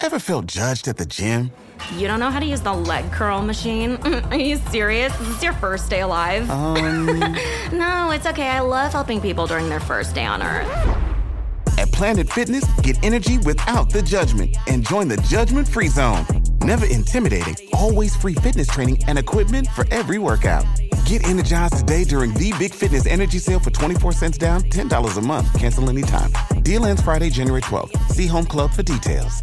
Ever felt judged at the gym? You don't know how to use the leg curl machine? Are you serious? This is your first day alive? Um. no, it's okay. I love helping people during their first day on Earth. At Planet Fitness, get energy without the judgment and join the judgment free zone. Never intimidating, always free fitness training and equipment for every workout. Get energized today during the Big Fitness Energy Sale for 24 cents down, $10 a month. Cancel anytime. Deal ends Friday, January 12th. See Home Club for details.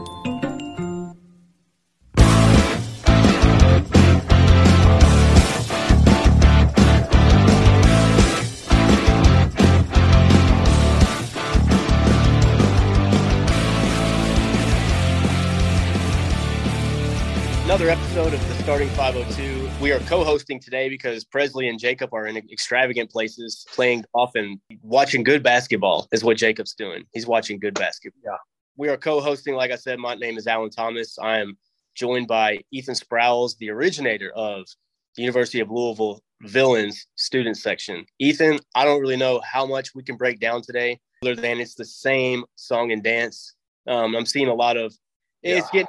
Another episode of the Starting 502. We are co hosting today because Presley and Jacob are in extravagant places playing golf and watching good basketball, is what Jacob's doing. He's watching good basketball. Yeah. We are co hosting. Like I said, my name is Alan Thomas. I am joined by Ethan Sprouse, the originator of the University of Louisville Villains student section. Ethan, I don't really know how much we can break down today, other than it's the same song and dance. Um, I'm seeing a lot of it's Yeah. getting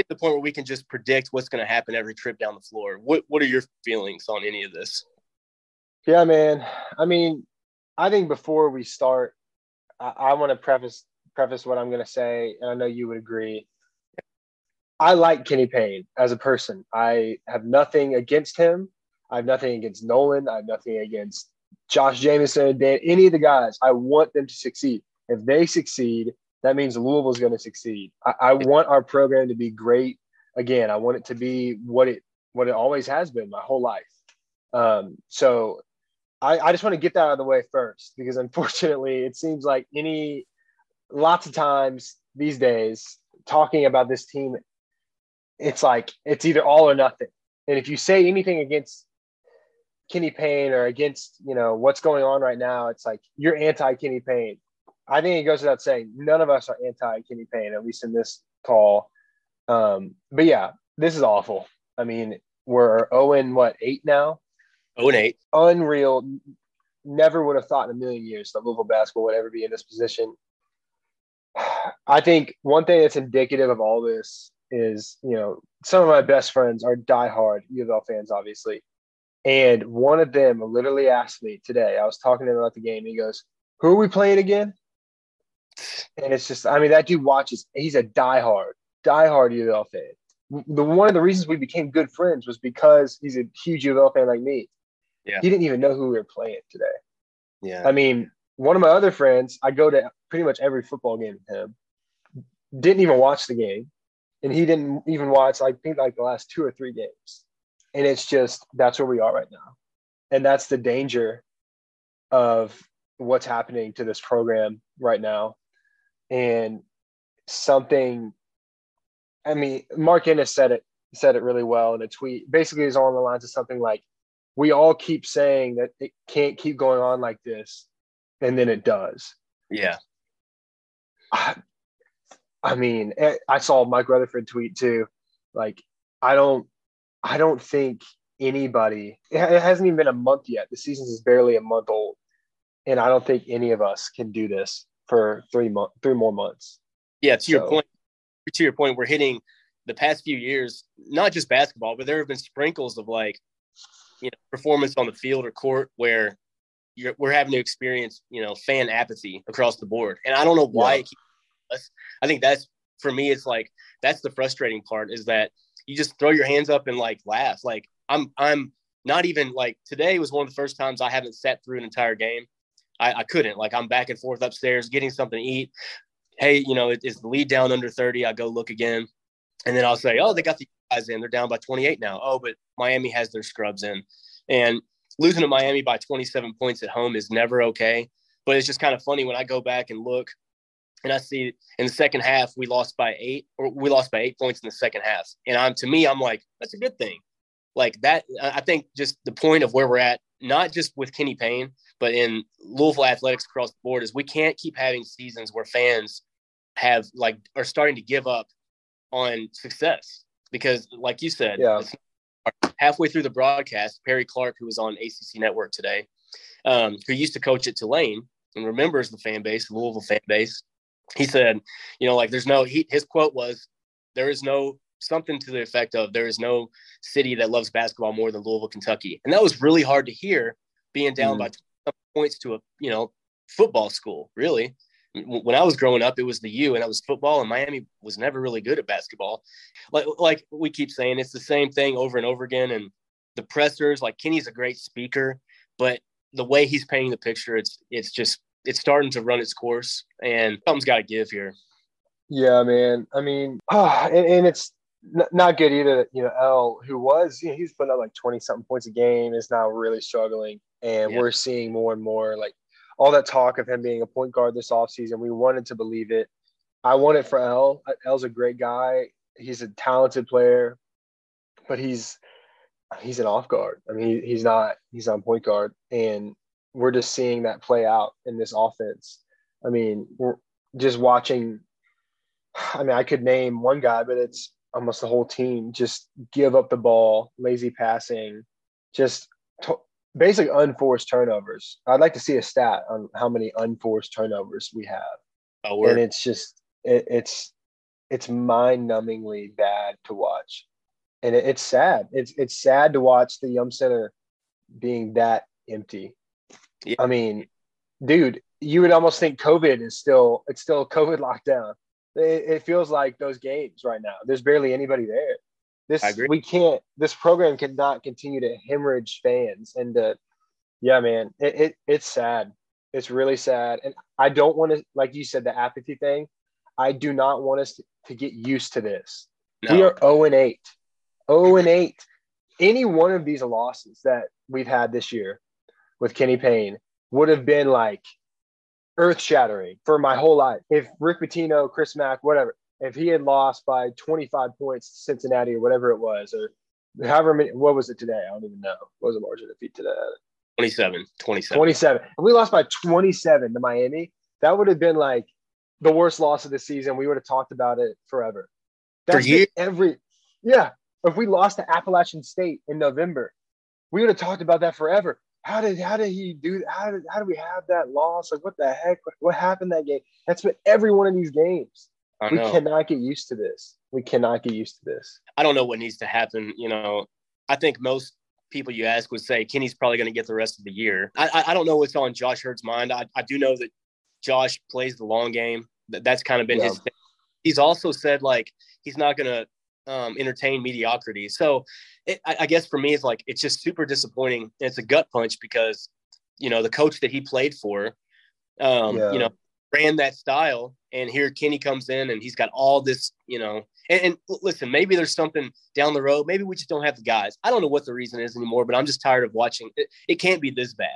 get to the point where we can just predict what's going to happen every trip down the floor. What What are your feelings on any of this? Yeah, man. I mean, I think before we start, I, I want to preface preface what I'm going to say, and I know you would agree. I like Kenny Payne as a person. I have nothing against him. I have nothing against Nolan. I have nothing against Josh Jameson, Dan, any of the guys. I want them to succeed. If they succeed, that means Louisville's going to succeed. I, I want our program to be great. Again, I want it to be what it what it always has been my whole life. Um, so I, I just want to get that out of the way first because unfortunately it seems like any lots of times these days talking about this team it's like it's either all or nothing and if you say anything against kenny payne or against you know what's going on right now it's like you're anti kenny payne i think it goes without saying none of us are anti kenny payne at least in this call um, but yeah this is awful i mean we're 0 and what eight now 0 and 8. unreal. Never would have thought in a million years that Louisville basketball would ever be in this position. I think one thing that's indicative of all this is, you know, some of my best friends are diehard U of L fans, obviously. And one of them literally asked me today, I was talking to him about the game. He goes, Who are we playing again? And it's just, I mean, that dude watches, he's a diehard, diehard U of L fan. The one of the reasons we became good friends was because he's a huge U of L fan like me. Yeah. He didn't even know who we were playing today. Yeah. I mean, one of my other friends, I go to pretty much every football game with him, didn't even watch the game. And he didn't even watch, I think, like the last two or three games. And it's just, that's where we are right now. And that's the danger of what's happening to this program right now. And something, I mean, Mark Ennis said it, said it really well in a tweet. Basically, is along the lines of something like, we all keep saying that it can't keep going on like this and then it does yeah. i, I mean eh, i saw mike rutherford tweet too like i don't i don't think anybody it it hasn't even been a month yet the season is barely a month old and i don't think any of us can do this for three months three more months Yeah. To your point, to your point, we're hitting the past few years, not just basketball, but there have been sprinkles of like, you know, performance on the field or court where you're, we're having to experience, you know, fan apathy across the board. And I don't know why Yeah. it keeps. I think that's for me. It's like that's the frustrating part is that you just throw your hands up and like laugh. Like I'm I'm not even like today was one of the first times I haven't sat through an entire game. I, I couldn't like I'm back and forth upstairs getting something to eat. Hey, you know, is the lead down under 30? I go look again. And then I'll say, oh, they got the guys in. They're down by 28 now. Oh, but Miami has their scrubs in. And losing to Miami by 27 points at home is never okay. But it's just kind of funny when I go back and look and I see in the second half we lost by eight or we lost by eight points in the second half. And I'm to me, I'm like, that's a good thing. Like that, I think just the point of where we're at, not just with Kenny Payne, but in Louisville athletics across the board, is we can't keep having seasons where fans have like are starting to give up on success because, like you said, yeah. halfway through the broadcast, Perry Clark, who was on ACC Network today, um, who used to coach at Tulane and remembers the fan base, the Louisville fan base, he said, you know, like there's no, he, his quote was, there is no something to the effect of there is no city that loves basketball more than Louisville, Kentucky. And that was really hard to hear being down mm. by points to a, you know, football school, really. When I was growing up, it was the U and that was football, and Miami was never really good at basketball. Like, like we keep saying, it's the same thing over and over again. And the pressers, like Kenny's a great speaker, but the way he's painting the picture, it's it's just it's starting to run its course, and something's got to give here. Yeah, man. I mean, oh, and, and it's not good either. You know, El, who was, you know, he's putting up like 20 something points a game, is now really struggling. And yeah. we're seeing more and more like all that talk of him being a point guard this offseason. We wanted to believe it. I want it for El. El's a great guy. He's a talented player, but he's he's an off guard. I mean, he's not he's on point guard, and we're just seeing that play out in this offense. I mean, we're just watching. I mean, I could name one guy, but it's almost the whole team just give up the ball, lazy passing, just to- basically unforced turnovers. I'd like to see a stat on how many unforced turnovers we have. Oh, and it's just it, it's it's mind-numbingly bad to watch, and it, it's sad. It's it's sad to watch the Yum Center being that empty. Yeah. I mean, dude, you would almost think COVID is still it's still COVID lockdown it, it feels like those games right now. There's barely anybody there. This we can't. This program cannot continue to hemorrhage fans and to, yeah, man, it, it it's sad. It's really sad, and I don't want to, like you said, the apathy thing. I do not want us to, to get used to this. No. We are 0 and 8. 0 and 8. Any one of these losses that we've had this year with Kenny Payne would have been like earth shattering for my whole life. If Rick Pitino, Chris Mack, whatever, if he had lost by 25 points to Cincinnati or whatever it was, or however many, what was it today? I don't even know. What was the margin of defeat today? 27, 27. 27. If we lost by 27 to Miami, that would have been like the worst loss of the season. We would have talked about it forever. That's For every, yeah. If we lost to Appalachian State in November, we would have talked about that forever how did how did he do how did how did we have that loss? Like what the heck? What, what happened that game? That's been every one of these games. We cannot get used to this. We cannot get used to this. I don't know what needs to happen you know. I think most people you ask would say kenny's probably going to get the rest of the year. I, I don't know what's on josh Heird's mind. I, I do know that josh plays the long game. That, that's kind of been yeah. his thing. he's also said like he's not going to um, entertain mediocrity. So it, I, I, guess for me, it's like it's just super disappointing. It's a gut punch because you know the coach that he played for, um, yeah. you know, ran that style, and here Kenny comes in and he's got all this, you know. And, and, listen, maybe there's something down the road. Maybe we just don't have the guys. I don't know what the reason is anymore, but I'm just tired of watching. It, it can't be this bad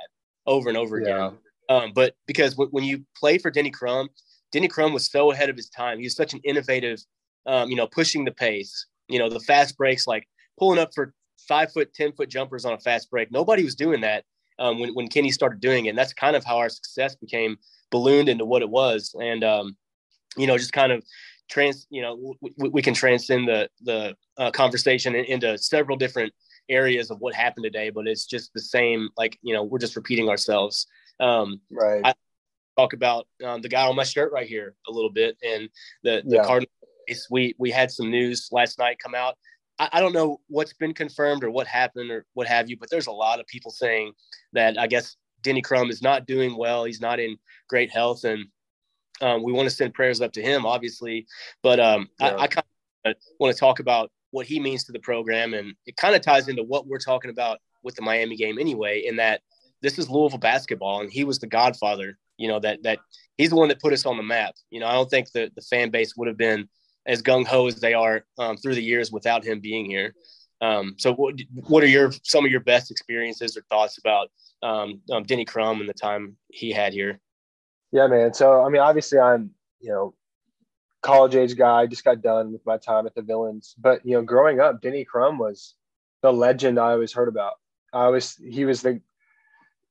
over and over yeah. again. Um, but because w- when you play for Denny Crum, Denny Crum was so ahead of his time. He was such an innovative um, you know, pushing the pace, you know, the fast breaks, like pulling up for five foot, 10 foot jumpers on a fast break. Nobody was doing that um, when, when Kenny started doing it. And that's kind of how our success became ballooned into what it was. And, um, you know, just kind of trans, you know, we, we can transcend the, the uh, conversation into several different areas of what happened today, but it's just the same, like, you know, we're just repeating ourselves. Um, right. I talk about um, the guy on my shirt right here a little bit and the, the yeah. Cardinal we we had some news last night come out. I, I, don't know what's been confirmed or what happened or what have you, but there's a lot of people saying that I guess Denny Crum is not doing well. He's not in great health, and um, we want to send prayers up to him, obviously. But um, yeah. I, I kind of want to talk about what he means to the program, and it kind of ties into what we're talking about with the Miami game anyway. In that this is Louisville basketball, and he was the godfather. You know that that he's the one that put us on the map. You know, I don't think the the fan base would have been as gung ho as they are um, through the years without him being here. Um, so, what, what are your some of your best experiences or thoughts about um, um, Denny Crum and the time he had here? Yeah, man. So, I mean, obviously, I'm you know college age guy. Just got done with my time at the Villains, but you know, growing up, Denny Crum was the legend I always heard about. I was he was the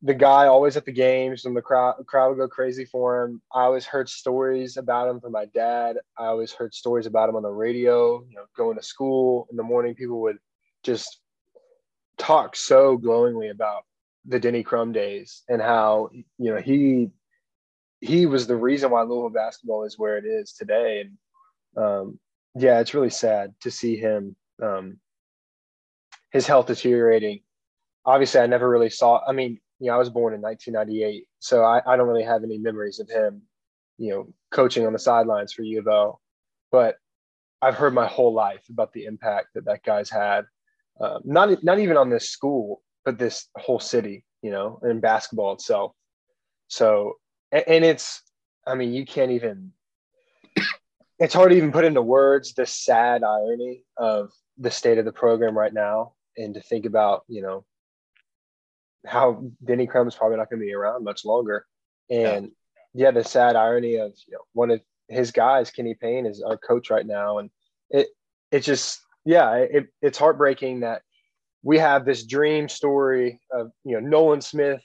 the guy always at the games and the crowd the crowd would go crazy for him. I always heard stories about him from my dad. I always heard stories about him on the radio, you know, going to school in the morning. People would just talk so glowingly about the Denny Crum days and how, you know, he he was the reason why Louisville basketball is where it is today. And um, yeah, it's really sad to see him um, his health deteriorating. Obviously, I never really saw. I mean, you know, I was born in 1998, so I, I don't really have any memories of him, you know, coaching on the sidelines for U of O. But I've heard my whole life about the impact that that guy's had, uh, not not even on this school, but this whole city, you know, and basketball itself. So, and, and it's, I mean, you can't even. It's hard to even put into words the sad irony of the state of the program right now, and to think about, you know, how Denny Crum's probably not going to be around much longer. And yeah. yeah, the sad irony of you know one of his guys, Kenny Payne, is our coach right now, and it it's just yeah, it, it's heartbreaking that we have this dream story of you know Nolan Smith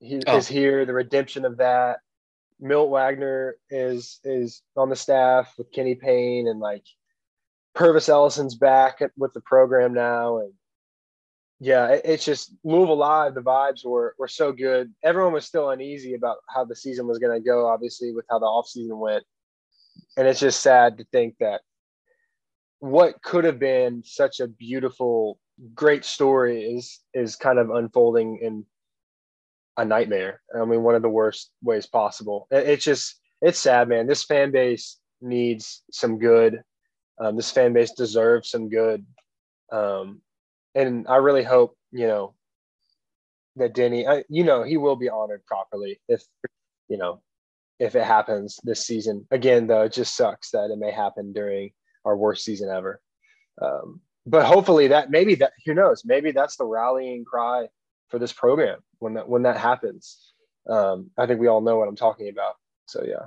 he oh. is here, the redemption of that. Milt Wagner is is on the staff with Kenny Payne and like Pervis Ellison's back with the program now and yeah, it's just Louisville Live. The vibes were were so good. Everyone was still uneasy about how the season was going to go, obviously, with how the offseason went. And it's just sad to think that what could have been such a beautiful, great story is is kind of unfolding in a nightmare. I mean, one of the worst ways possible. It's just it's sad, man. This fan base needs some good. Um, this fan base deserves some good. Um, and I really hope you know that Denny, I, you know, he will be honored properly if you know if it happens this season. Again, though, it just sucks that it may happen during our worst season ever. Um, but hopefully, that maybe that who knows, maybe that's the rallying cry for this program when that when that happens. Um, I think we all know what I'm talking about. So yeah,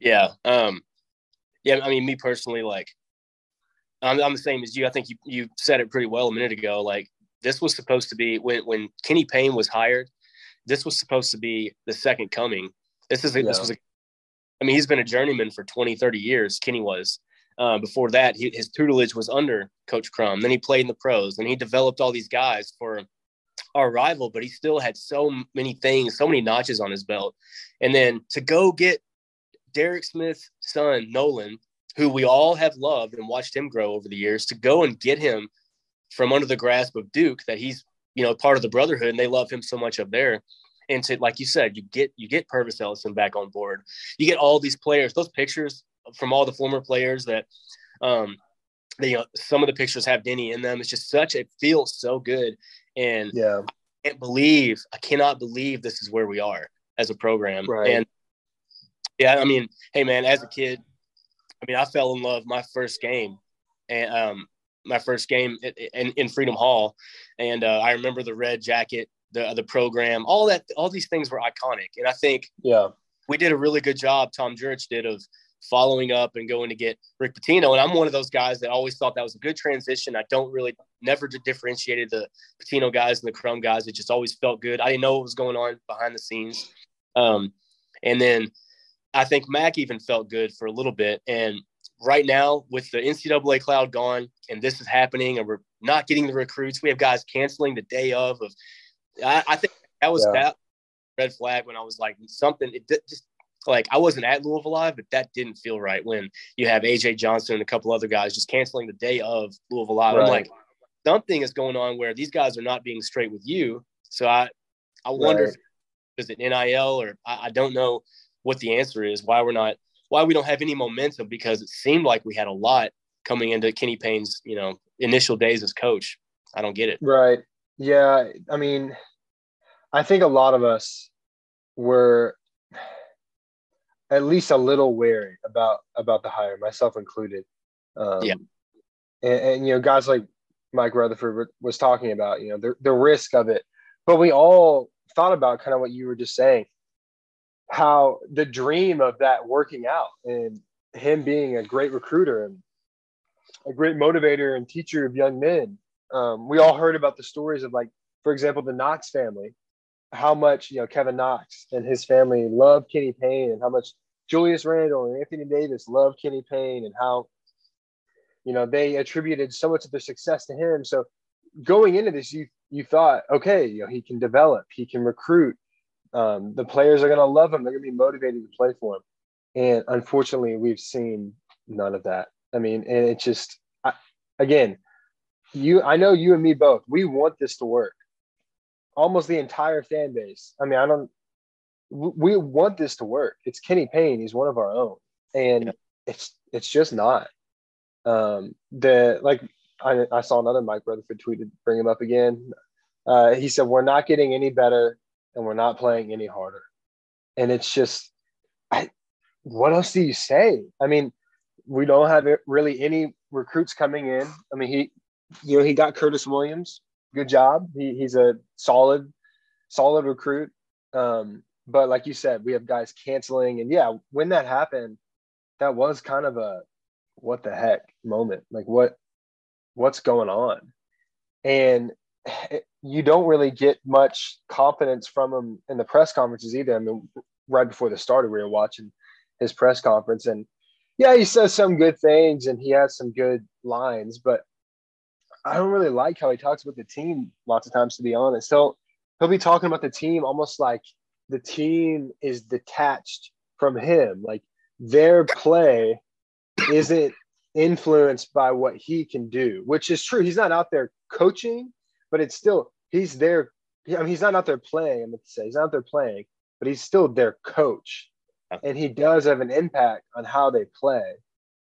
yeah, um, yeah. I mean, me personally, like I'm, I'm the same as you. I think you you said it pretty well a minute ago. Like this was supposed to be when when Kenny Payne was hired. This was supposed to be the second coming. This is a, yeah. this was a. I mean, he's been a journeyman for 20, 30 years. Kenny was. Uh, before that, he, his tutelage was under Coach Crum. Then he played in the pros, and he developed all these guys for our rival. But he still had so many things, so many notches on his belt. And then to go get Derek Smith's son Nolan who we all have loved and watched him grow over the years, to go and get him from under the grasp of Duke, that he's you know part of the brotherhood and they love him so much up there. And to like you said, you get you get Pervis Ellison back on board. You get all these players, those pictures from all the former players that um they, you know, some of the pictures have Denny in them. It's just such it feels so good. And yeah, I can't believe I cannot believe this is where we are as a program. Right. And yeah, I mean, hey man, as a kid, I mean, I fell in love my first game, and um, my first game in, in Freedom Hall, and uh, I remember the red jacket, the the program, all that, all these things were iconic, and I think yeah, we did a really good job. Tom Jurich did of following up and going to get Rick Pitino, and I'm one of those guys that always thought that was a good transition. I don't really never differentiated the Pitino guys and the Crum guys. It just always felt good. I didn't know what was going on behind the scenes, um, and then I think Mack even felt good for a little bit. And right now, with the NCAA cloud gone, and this is happening, and we're not getting the recruits, we have guys canceling the day of. Of I, I think that was yeah. that red flag when I was like something. It just like I wasn't at Louisville Live, but that didn't feel right when you have AJ Johnson and a couple other guys just canceling the day of Louisville Live. Right. I'm like, something is going on where these guys are not being straight with you. So I, I wonder right. if is it NIL or I, I don't know what the answer is, why we're not, why we don't have any momentum because it seemed like we had a lot coming into Kenny Payne's, you know, initial days as coach. I don't get it. Right. Yeah. I mean, I think a lot of us were at least a little wary about about the hire, myself included. Um, Yeah. And, and you know, guys like Mike Rutherford was talking about, you know, the the risk of it, but we all thought about kind of what you were just saying, how the dream of that working out and him being a great recruiter and a great motivator and teacher of young men. Um, we all heard about the stories of like, for example, the Knox family, how much you know Kevin Knox and his family loved Kenny Payne, and how much Julius Randle and Anthony Davis loved Kenny Payne, and how you know they attributed so much of their success to him. So going into this, you you thought, okay, you know, he can develop, he can recruit. Um, the players are going to love him. They're going to be motivated to play for him. And unfortunately, we've seen none of that. I mean, and it just, I, again, you, I know you and me both. We want this to work. Almost the entire fan base. I mean, I don't. We want this to work. It's Kenny Payne. He's one of our own, and Yeah. it's it's just not. Um, the like I, I saw another Mike Rutherford tweeted, bring him up again. Uh, he said, We're not getting any better and we're not playing any harder. And it's just, I, what else do you say? I mean, we don't have really any recruits coming in. I mean, he, you know, he got Curtis Williams. Good job. He, he's a solid, solid recruit. Um, but like you said, we have guys canceling. And yeah, when that happened, that was kind of a what the heck moment. Like, what, what's going on? And you don't really get much confidence from him in the press conferences either. I mean, right before the started, we were watching his press conference, and yeah, he says some good things and he has some good lines, but I don't really like how he talks about the team lots of times, to be honest. He'll he'll be talking about the team almost like the team is detached from him, like their play isn't influenced by what he can do, which is true. He's not out there coaching, but it's still he's there. I mean, he's not out there playing. I'm going to say he's not out there playing, but he's still their coach, and he does have an impact on how they play,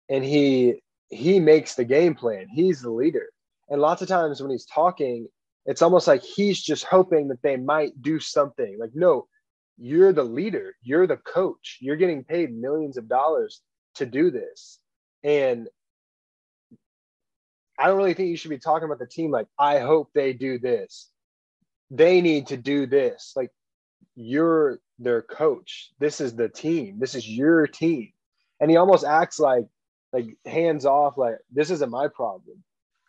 and he he makes the game plan. He's the leader, and lots of times when he's talking, it's almost like he's just hoping that they might do something. Like, no, you're the leader. You're the coach. You're getting paid millions of dollars to do this. And I don't really think you should be talking about the team like, I hope they do this. They need to do this. Like, you're their coach. This is the team. This is your team. And he almost acts like, like hands off, like, this isn't my problem.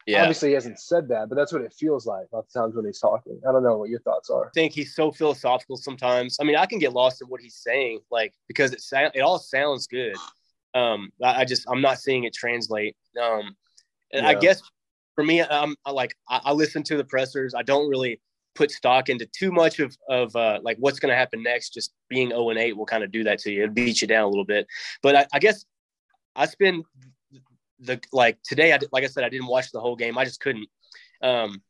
Yeah. Obviously, he hasn't said that, but that's what it feels like lots of times when he's talking. I don't know what your thoughts are. I think he's so philosophical sometimes. I mean, I can get lost in what he's saying, like because it sound it all sounds good. Um, I, I just I'm not seeing it translate. Um, and I guess for me, I'm I like I, I listen to the pressers. I don't really put stock into too much of of uh, like what's going to happen next. Just being 0 and 8 will kind of do that to you. It'll beat you down a little bit. But I, I guess I spend the like today. I like I said, I didn't watch the whole game. I just couldn't. Um,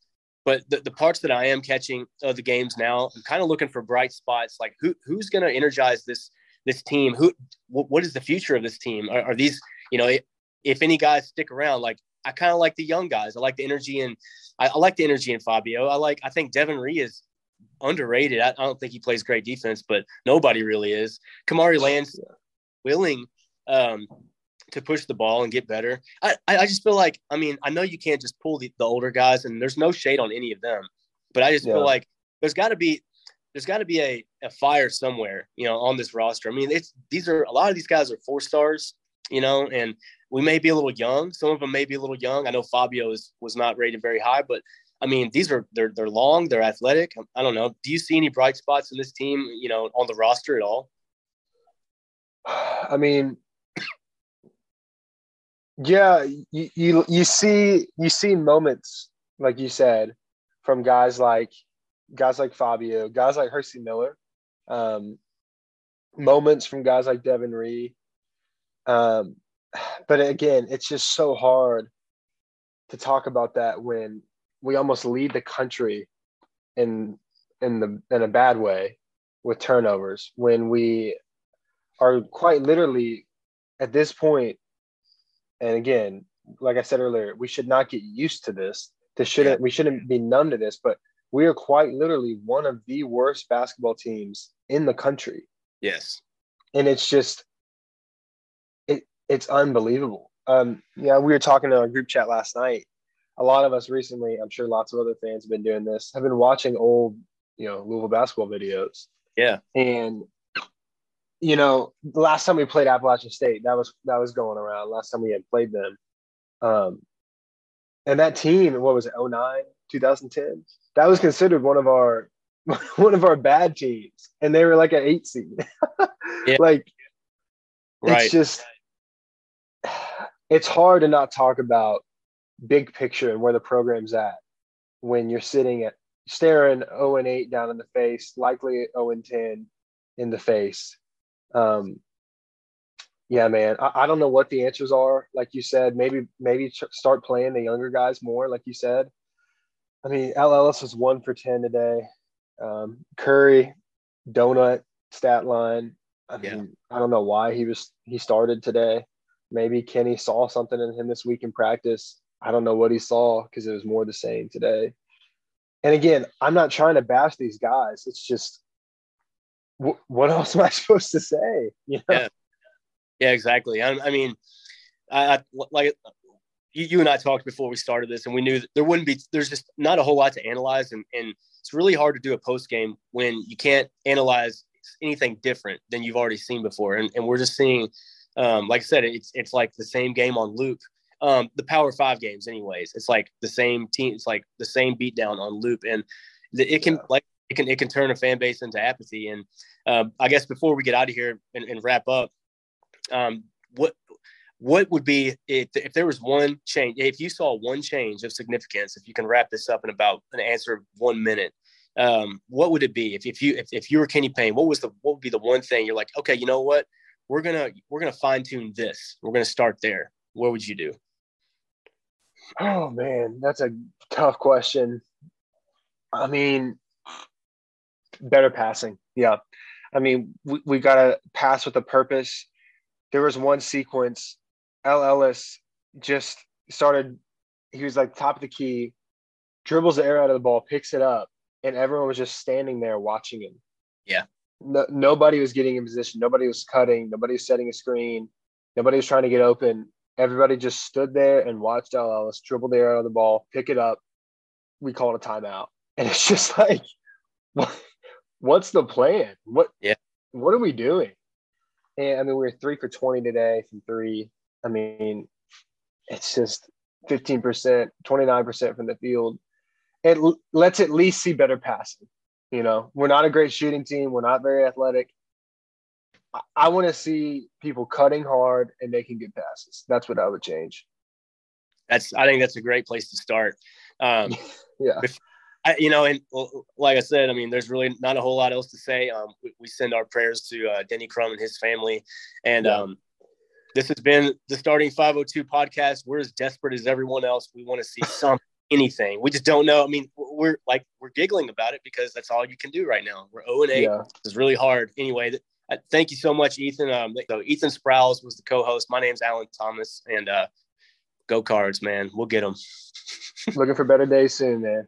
but the, the parts that I am catching of the games now, I'm kind of looking for bright spots. Like who who's going to energize this this team? Who wh- what is the future of this team? Are, are these you know if any guys stick around? Like I kind of like the young guys. I like the energy and I, I like the energy in Fabio. I like I think Devin Ree is underrated. I, I don't think he plays great defense, but nobody really is. Kamari Lands willing um, to push the ball and get better. I, I I just feel like I mean I know you can't just pull the, the older guys, and there's no shade on any of them, but I just Yeah. feel like there's got to be there's got to be a, a fire somewhere, you know, on this roster. I mean, it's these are a lot of these guys are four stars, you know, and we may be a little young. Some of them may be a little young. I know Fabio is, was not rated very high, but I mean, these are they're they're long, they're athletic. I don't know. Do you see any bright spots in this team, you know, on the roster at all? I mean, yeah, you, you you see you see moments like you said from guys like guys like Fabio, guys like Hercy Miller, um, moments from guys like Devin Ree. Um, but again, it's just so hard to talk about that when we almost lead the country in in the in a bad way with turnovers when we are quite literally at this point, and again, like I said earlier, we should not get used to this. This shouldn't we shouldn't be numb to this, but we are quite literally one of the worst basketball teams in the country. Yes. And it's just it's unbelievable. Um yeah, we were talking to our group chat last night. A lot of us recently, I'm sure lots of other fans have been doing this, have been watching old, you know, Louisville basketball videos. Yeah. And you know, the last time we played Appalachian State, that was that was going around. Last time we had played them, um, and that team, what was it, 09, 2010? That was considered one of our one of our bad teams, and they were like an eight seed. Yeah. Like, Right. it's just it's hard to not talk about big picture and where the program's at when you're sitting at staring 0 and 8 down in the face, likely 0 and 10 in the face. Um, yeah, man, I, I don't know what the answers are. Like you said, maybe maybe ch- start playing the younger guys more. Like you said, I mean, El Ellis was one for ten today. Um, Curry, donut stat line. I Yeah. mean, I don't know why he was he started today. Maybe Kenny saw something in him this week in practice. I don't know what he saw because it was more the same today. And again, I'm not trying to bash these guys. It's just, wh- what else am I supposed to say? You know? Yeah. Yeah, exactly. I, I mean, I, I like you, you and I talked before we started this, and we knew there wouldn't be. There's just not a whole lot to analyze, and and it's really hard to do a post game when you can't analyze anything different than you've already seen before. And and we're just seeing, um, like I said, it's it's like the same game on loop. Um, the Power Five games, anyways, it's like the same team. It's like the same beatdown on loop, and the, it can Yeah. like it can it can turn a fan base into apathy. And um, I guess before we get out of here and, and wrap up, um, what what would be if, if there was one change if you saw one change of significance if you can wrap this up in about an answer of one minute um, what would it be if, if you if, if you were kenny payne what was the what would be the one thing you're like okay you know what we're gonna we're gonna fine-tune this we're gonna start there what would you do Oh man, that's a tough question. I mean, better passing. Yeah. I mean, we, we got to pass with a purpose. There was one sequence, El Ellis just started, he was like top of the key, dribbles the air out of the ball, picks it up, and everyone was just standing there watching him. Yeah. No, nobody was getting in position. Nobody was cutting. Nobody was setting a screen. Nobody was trying to get open. Everybody just stood there and watched El Ellis dribble the air out of the ball, pick it up. We called a timeout. And it's just like, what, what's the plan? What Yeah. what are we doing? And I mean, we were three for 20 today from three. I mean, it's just 15%, 29% from the field. It let's at least see better passing. You know, we're not a great shooting team. We're not very athletic. I, I want to see people cutting hard and making good passes. That's what I would change. that's i think that's a great place to start um, Yeah. I, you know, and well, like I said, I mean, there's really not a whole lot else to say. Um, we, we send our prayers to uh, Denny Crum and his family. And Yeah. um, this has been the Starting 502 podcast. We're as desperate as everyone else. We want to see some anything. We just don't know. I mean, we're like we're giggling about it because that's all you can do right now. We're 0 and 8. Yeah. It's really hard. Anyway, th- uh, thank you so much, Ethan. Um, so Ethan Sprouse was the co-host. My name's Alan Thomas, and uh, go Cards, man. We'll get them. Looking for better days soon, man.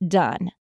done.